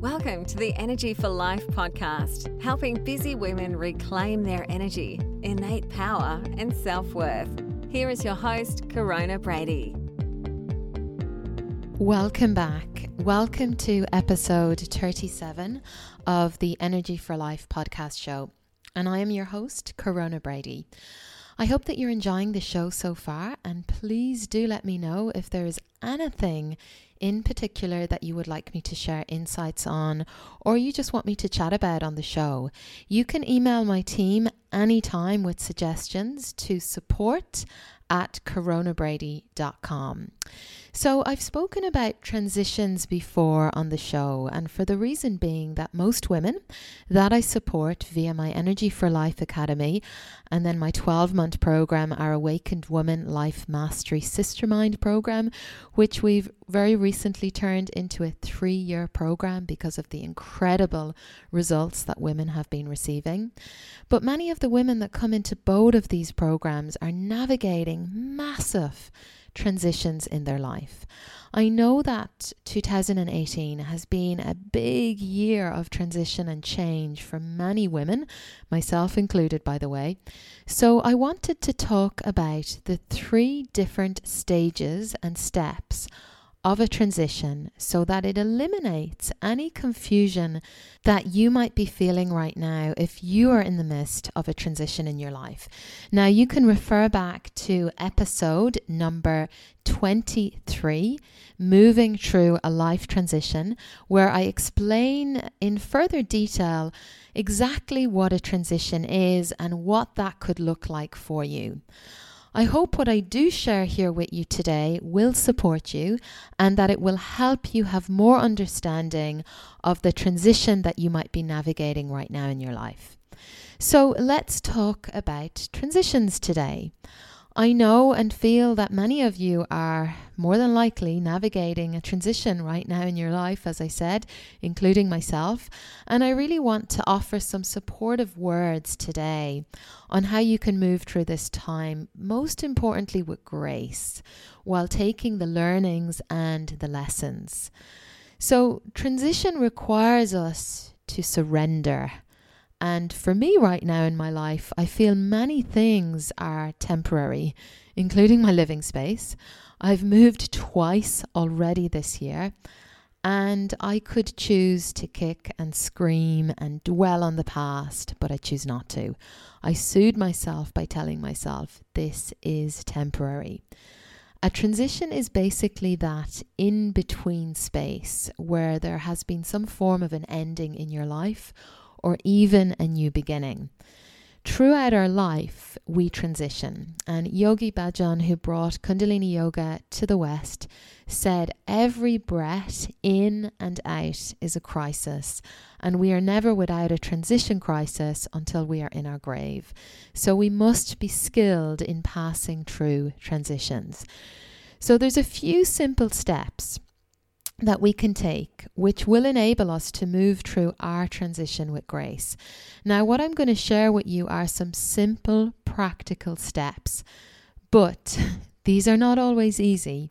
Welcome to the Energy for Life podcast, helping busy women reclaim their energy, innate power, and self worth. Here is your host, Corona Brady. Welcome back. Welcome to episode 37 of the Energy for Life podcast show. And I am your host, Corona Brady. I hope that you're enjoying the show so far, and please do let me know if there is anything in particular that you would like me to share insights on, or you just want me to chat about on the show. You can email my team anytime with suggestions to support at coronabrady.com. So, I've spoken about transitions before on the show, and for the reason being that most women that I support via my Energy for Life Academy and then my 12 month program, our Awakened Woman Life Mastery Sistermind program, which we've very recently turned into a three year program because of the incredible results that women have been receiving. But many of the women that come into both of these programs are navigating massive transitions in their life. I know that 2018 has been a big year of transition and change for many women, myself included, by the way. So I wanted to talk about the three different stages and steps of a transition so that it eliminates any confusion that you might be feeling right now if you are in the midst of a transition in your life. Now, you can refer back to episode number 23, Moving Through a Life Transition, where I explain in further detail exactly what a transition is and what that could look like for you. I hope what I do share here with you today will support you and that it will help you have more understanding of the transition that you might be navigating right now in your life. So let's talk about transitions today. I know and feel that many of you are more than likely navigating a transition right now in your life, as I said, including myself. And I really want to offer some supportive words today on how you can move through this time, most importantly with grace, while taking the learnings and the lessons. So, transition requires us to surrender and for me, right now in my life, I feel many things are temporary, including my living space. I've moved twice already this year, and I could choose to kick and scream and dwell on the past, but I choose not to. I soothe myself by telling myself this is temporary. A transition is basically that in between space where there has been some form of an ending in your life or even a new beginning. Throughout our life, we transition. And Yogi Bhajan, who brought Kundalini Yoga to the West, said every breath in and out is a crisis, and we are never without a transition crisis until we are in our grave. So we must be skilled in passing through transitions. So there's a few simple steps that we can take, which will enable us to move through our transition with grace. Now, what I'm going to share with you are some simple, practical steps, but these are not always easy,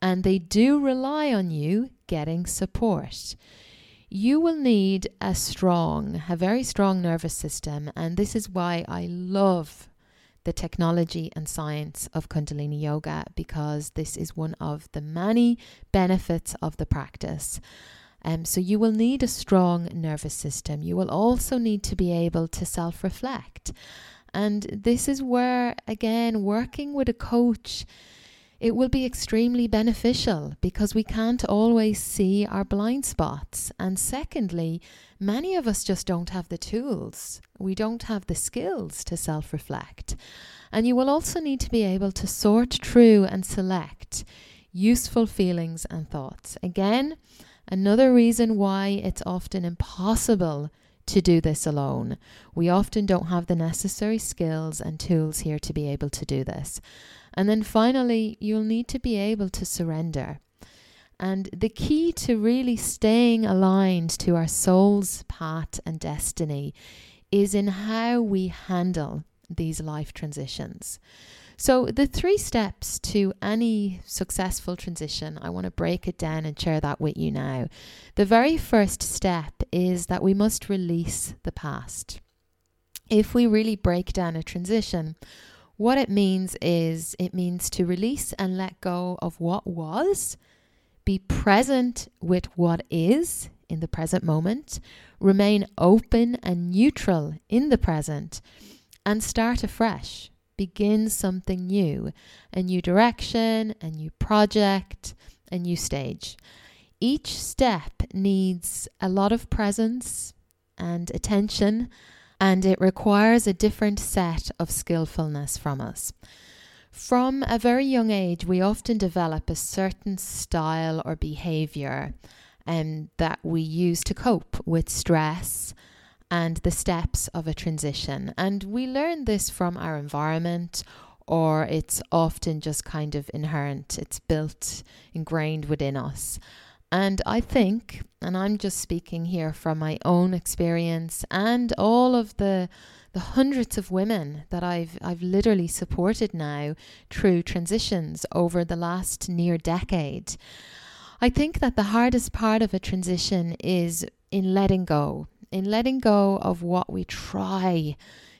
and they do rely on you getting support. You will need a strong, a very strong nervous system, and this is why I love the technology and science of Kundalini Yoga because this is one of the many benefits of the practice. Um, so, you will need a strong nervous system. You will also need to be able to self reflect. And this is where, again, working with a coach it will be extremely beneficial because we can't always see our blind spots. And secondly, many of us just don't have the tools, we don't have the skills to self reflect. And you will also need to be able to sort through and select useful feelings and thoughts. Again, another reason why it's often impossible to do this alone. We often don't have the necessary skills and tools here to be able to do this. And then finally, you'll need to be able to surrender. And the key to really staying aligned to our soul's path and destiny is in how we handle these life transitions. So, the three steps to any successful transition, I want to break it down and share that with you now. The very first step is that we must release the past. If we really break down a transition, what it means is it means to release and let go of what was, be present with what is in the present moment, remain open and neutral in the present, and start afresh begin something new, a new direction, a new project, a new stage. Each step needs a lot of presence and attention, and it requires a different set of skillfulness from us. From a very young age, we often develop a certain style or behavior um, that we use to cope with stress and the steps of a transition. And we learn this from our environment, or it's often just kind of inherent, it's built, ingrained within us. And I think, and I'm just speaking here from my own experience and all of the the hundreds of women that I've I've literally supported now through transitions over the last near decade. I think that the hardest part of a transition is in letting go, in letting go of what we try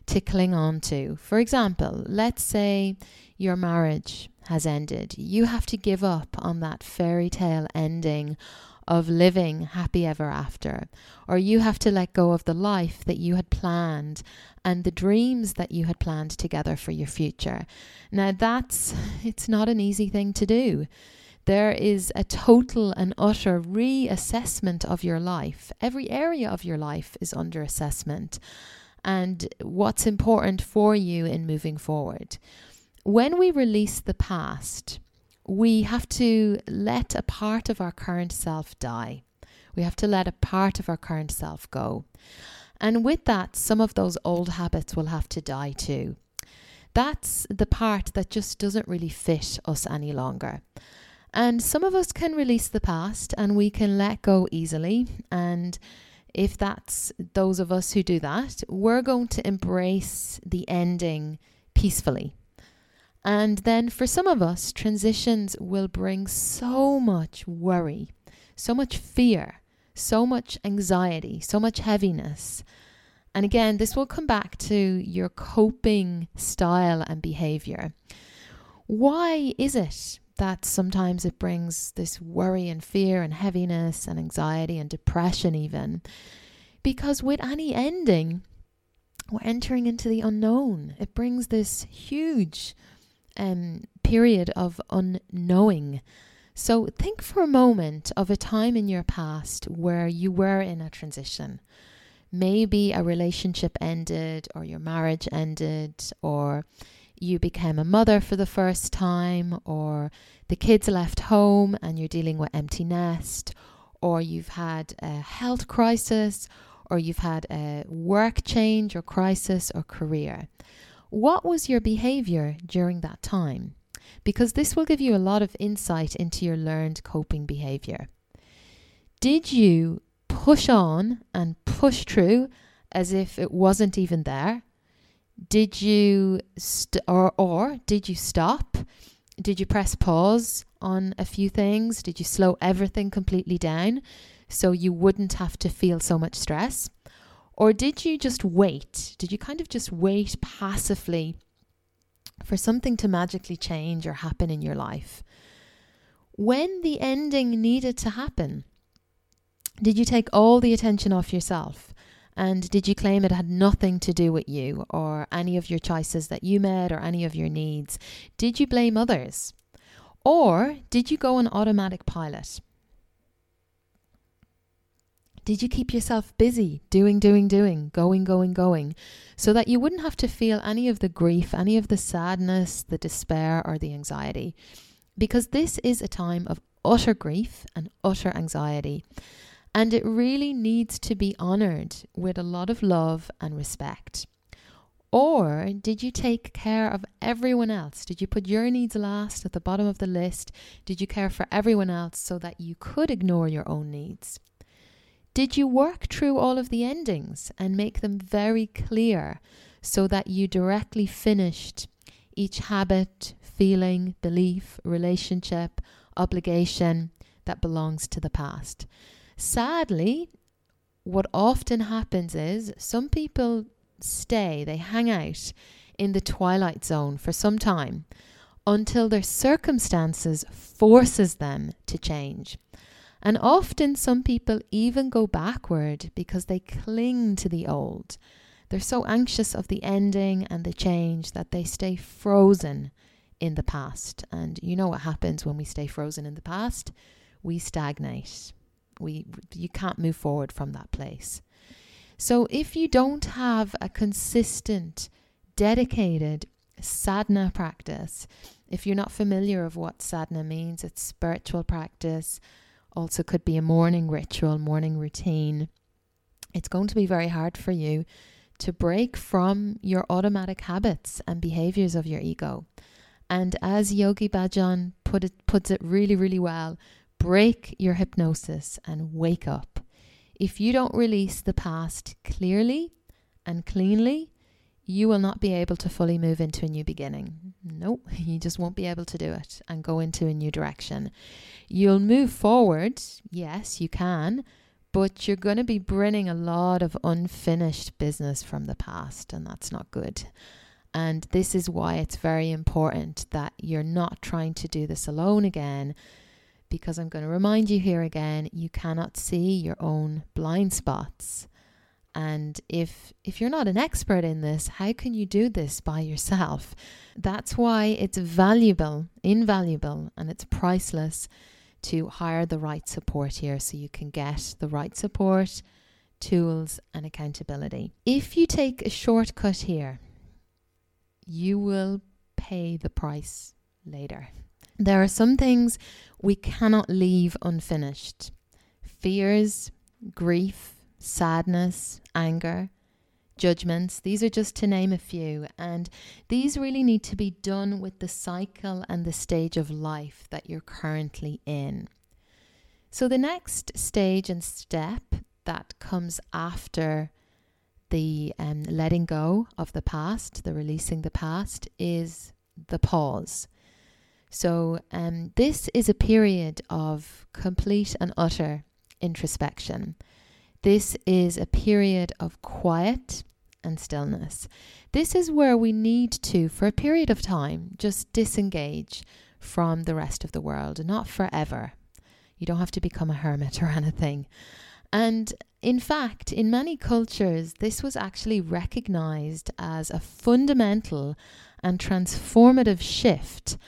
to cling on to. For example, let's say your marriage has ended. You have to give up on that fairy tale ending of living happy ever after, or you have to let go of the life that you had planned and the dreams that you had planned together for your future. Now, that's it's not an easy thing to do. There is a total and utter reassessment of your life. Every area of your life is under assessment and what's important for you in moving forward. When we release the past, we have to let a part of our current self die. We have to let a part of our current self go. And with that, some of those old habits will have to die too. That's the part that just doesn't really fit us any longer. And some of us can release the past and we can let go easily. And if that's those of us who do that, we're going to embrace the ending peacefully. And then for some of us, transitions will bring so much worry, so much fear, so much anxiety, so much heaviness. And again, this will come back to your coping style and behavior. Why is it that sometimes it brings this worry and fear and heaviness and anxiety and depression, even. Because with any ending, we're entering into the unknown. It brings this huge um, period of unknowing. So think for a moment of a time in your past where you were in a transition. Maybe a relationship ended, or your marriage ended, or you became a mother for the first time, or the kids left home and you're dealing with empty nest, or you've had a health crisis, or you've had a work change or crisis or career. What was your behavior during that time? Because this will give you a lot of insight into your learned coping behavior. Did you push on and push through as if it wasn't even there? Did you st- or or did you stop? Did you press pause on a few things? Did you slow everything completely down so you wouldn't have to feel so much stress? Or did you just wait? Did you kind of just wait passively for something to magically change or happen in your life? When the ending needed to happen, did you take all the attention off yourself? And did you claim it had nothing to do with you or any of your choices that you made or any of your needs? Did you blame others? Or did you go on automatic pilot? Did you keep yourself busy, doing, doing, doing, going, going, going, so that you wouldn't have to feel any of the grief, any of the sadness, the despair, or the anxiety? Because this is a time of utter grief and utter anxiety. And it really needs to be honored with a lot of love and respect. Or did you take care of everyone else? Did you put your needs last at the bottom of the list? Did you care for everyone else so that you could ignore your own needs? Did you work through all of the endings and make them very clear so that you directly finished each habit, feeling, belief, relationship, obligation that belongs to the past. Sadly, what often happens is some people stay, they hang out in the twilight zone for some time until their circumstances forces them to change. And often some people even go backward because they cling to the old. They're so anxious of the ending and the change that they stay frozen in the past. And you know what happens when we stay frozen in the past? We stagnate. We you can't move forward from that place. So if you don't have a consistent, dedicated sadhana practice, if you're not familiar of what sadhana means, it's spiritual practice, also could be a morning ritual, morning routine. It's going to be very hard for you to break from your automatic habits and behaviors of your ego. And as Yogi Bhajan put it, puts it really, really well, break your hypnosis and wake up. If you don't release the past clearly and cleanly, you will not be able to fully move into a new beginning. Nope, you just won't be able to do it and go into a new direction. You'll move forward, yes, you can, but you're going to be bringing a lot of unfinished business from the past, and that's not good. And this is why it's very important that you're not trying to do this alone again, because I'm going to remind you here again you cannot see your own blind spots. And if if you're not an expert in this, how can you do this by yourself? That's why it's valuable, invaluable, and it's priceless to hire the right support here so you can get the right support, tools, and accountability. If you take a shortcut here, you will pay the price later. There are some things we cannot leave unfinished fears, grief, sadness, anger, judgments. These are just to name a few. And these really need to be done with the cycle and the stage of life that you're currently in. So, the next stage and step that comes after the um, letting go of the past, the releasing the past, is the pause. So, um, this is a period of complete and utter introspection. This is a period of quiet and stillness. This is where we need to, for a period of time, just disengage from the rest of the world, not forever. You don't have to become a hermit or anything. And in fact, in many cultures, this was actually recognized as a fundamental and transformative shift,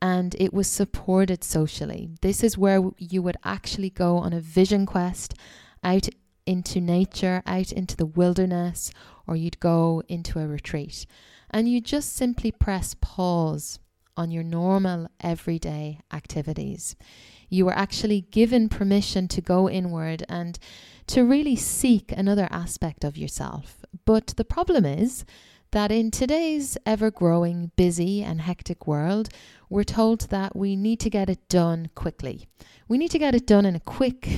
and it was supported socially. This is where you would actually go on a vision quest out into nature, out into the wilderness, or you'd go into a retreat. And you just simply press pause on your normal everyday activities you were actually given permission to go inward and to really seek another aspect of yourself. But the problem is that in today's ever growing, busy, and hectic world, we're told that we need to get it done quickly. We need to get it done in a quick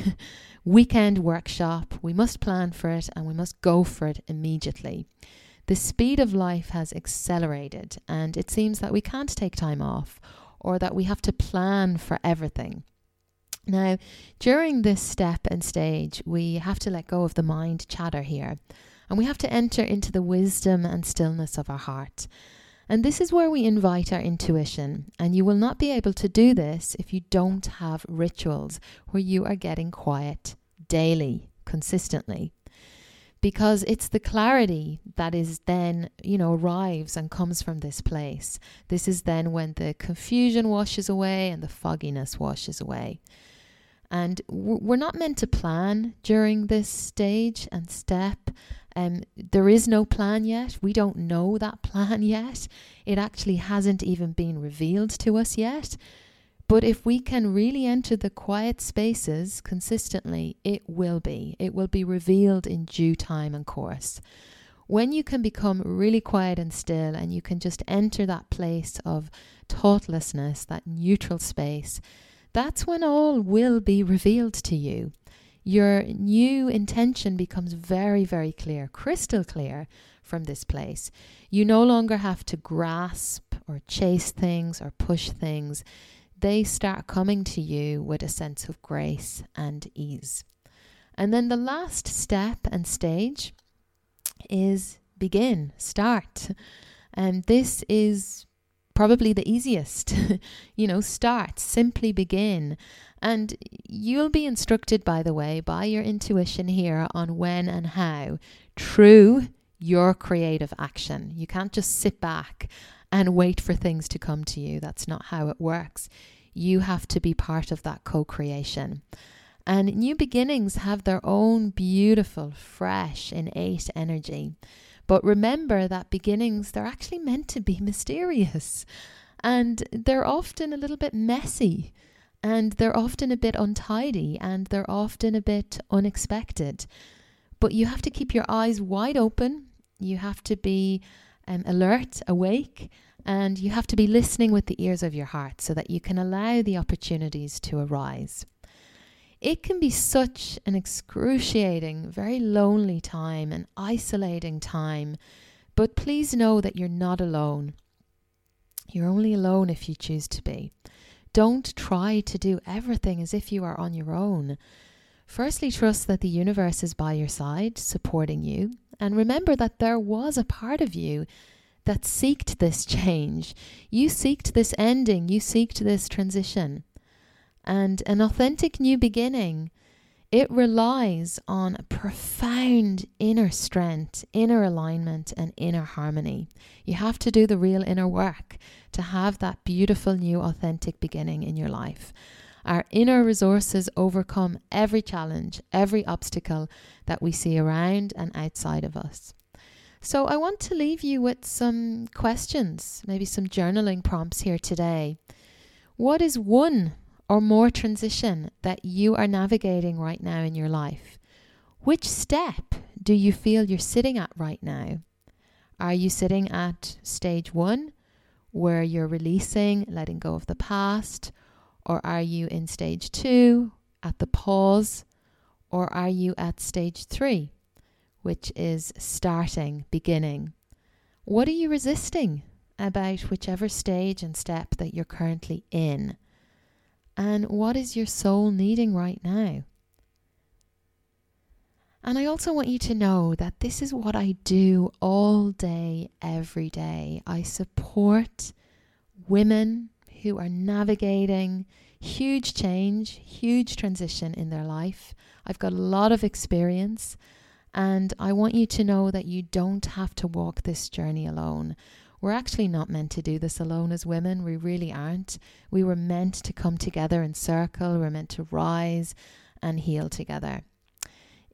weekend workshop. We must plan for it and we must go for it immediately. The speed of life has accelerated, and it seems that we can't take time off or that we have to plan for everything. Now, during this step and stage, we have to let go of the mind chatter here, and we have to enter into the wisdom and stillness of our heart. And this is where we invite our intuition, and you will not be able to do this if you don't have rituals where you are getting quiet daily, consistently. Because it's the clarity that is then, you know, arrives and comes from this place. This is then when the confusion washes away and the fogginess washes away. And we're not meant to plan during this stage and step. Um, there is no plan yet. We don't know that plan yet. It actually hasn't even been revealed to us yet. But if we can really enter the quiet spaces consistently, it will be. It will be revealed in due time and course. When you can become really quiet and still and you can just enter that place of thoughtlessness, that neutral space, that's when all will be revealed to you. Your new intention becomes very, very clear, crystal clear from this place. You no longer have to grasp or chase things or push things, they start coming to you with a sense of grace and ease. And then the last step and stage is begin, start. And this is probably the easiest. you know, start, simply begin. And you'll be instructed, by the way, by your intuition here on when and how through your creative action. You can't just sit back and wait for things to come to you. That's not how it works. You have to be part of that co creation. And new beginnings have their own beautiful, fresh, innate energy. But remember that beginnings, they're actually meant to be mysterious. And they're often a little bit messy. And they're often a bit untidy. And they're often a bit unexpected. But you have to keep your eyes wide open. You have to be um, alert, awake, and you have to be listening with the ears of your heart so that you can allow the opportunities to arise. It can be such an excruciating, very lonely time, an isolating time, but please know that you're not alone. You're only alone if you choose to be. Don't try to do everything as if you are on your own. Firstly, trust that the universe is by your side, supporting you, and remember that there was a part of you that seeked this change. You seeked this ending, you seeked this transition. And an authentic new beginning, it relies on profound inner strength, inner alignment, and inner harmony. You have to do the real inner work to have that beautiful new authentic beginning in your life. Our inner resources overcome every challenge, every obstacle that we see around and outside of us. So, I want to leave you with some questions, maybe some journaling prompts here today. What is one or more transition that you are navigating right now in your life? Which step do you feel you're sitting at right now? Are you sitting at stage one, where you're releasing, letting go of the past? Or are you in stage two, at the pause? Or are you at stage three, which is starting, beginning? What are you resisting about whichever stage and step that you're currently in? And what is your soul needing right now? And I also want you to know that this is what I do all day, every day. I support women who are navigating huge change, huge transition in their life. I've got a lot of experience, and I want you to know that you don't have to walk this journey alone. We're actually not meant to do this alone as women. We really aren't. We were meant to come together in circle. We're meant to rise and heal together.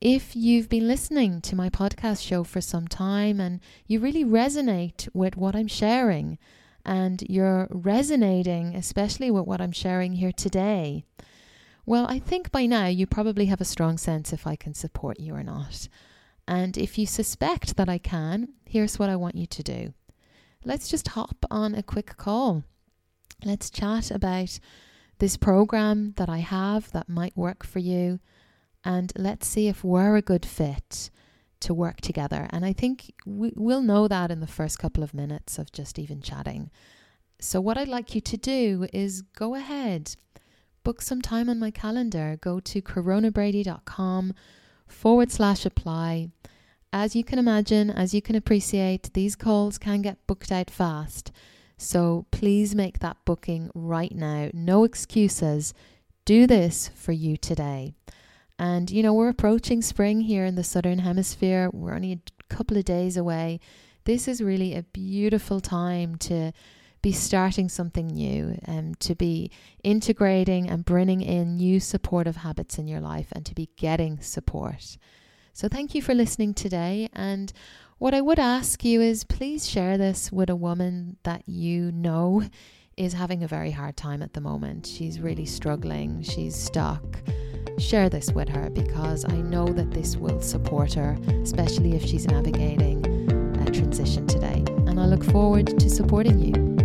If you've been listening to my podcast show for some time and you really resonate with what I'm sharing, and you're resonating, especially with what I'm sharing here today, well, I think by now you probably have a strong sense if I can support you or not. And if you suspect that I can, here's what I want you to do let's just hop on a quick call. Let's chat about this program that I have that might work for you, and let's see if we're a good fit to work together. And I think we, we'll know that in the first couple of minutes of just even chatting. So, what I'd like you to do is go ahead, book some time on my calendar, go to coronabrady.com forward slash apply as you can imagine, as you can appreciate, these calls can get booked out fast. So please make that booking right now. No excuses. Do this for you today. And you know, we're approaching spring here in the southern hemisphere. We're only a couple of days away. This is really a beautiful time to be starting something new and um, to be integrating and bringing in new supportive habits in your life and to be getting support. So thank you for listening today. And what I would ask you is please share this with a woman that you know is having a very hard time at the moment. She's really struggling, she's stuck. Share this with her because I know that this will support her, especially if she's navigating a transition today. And I look forward to supporting you.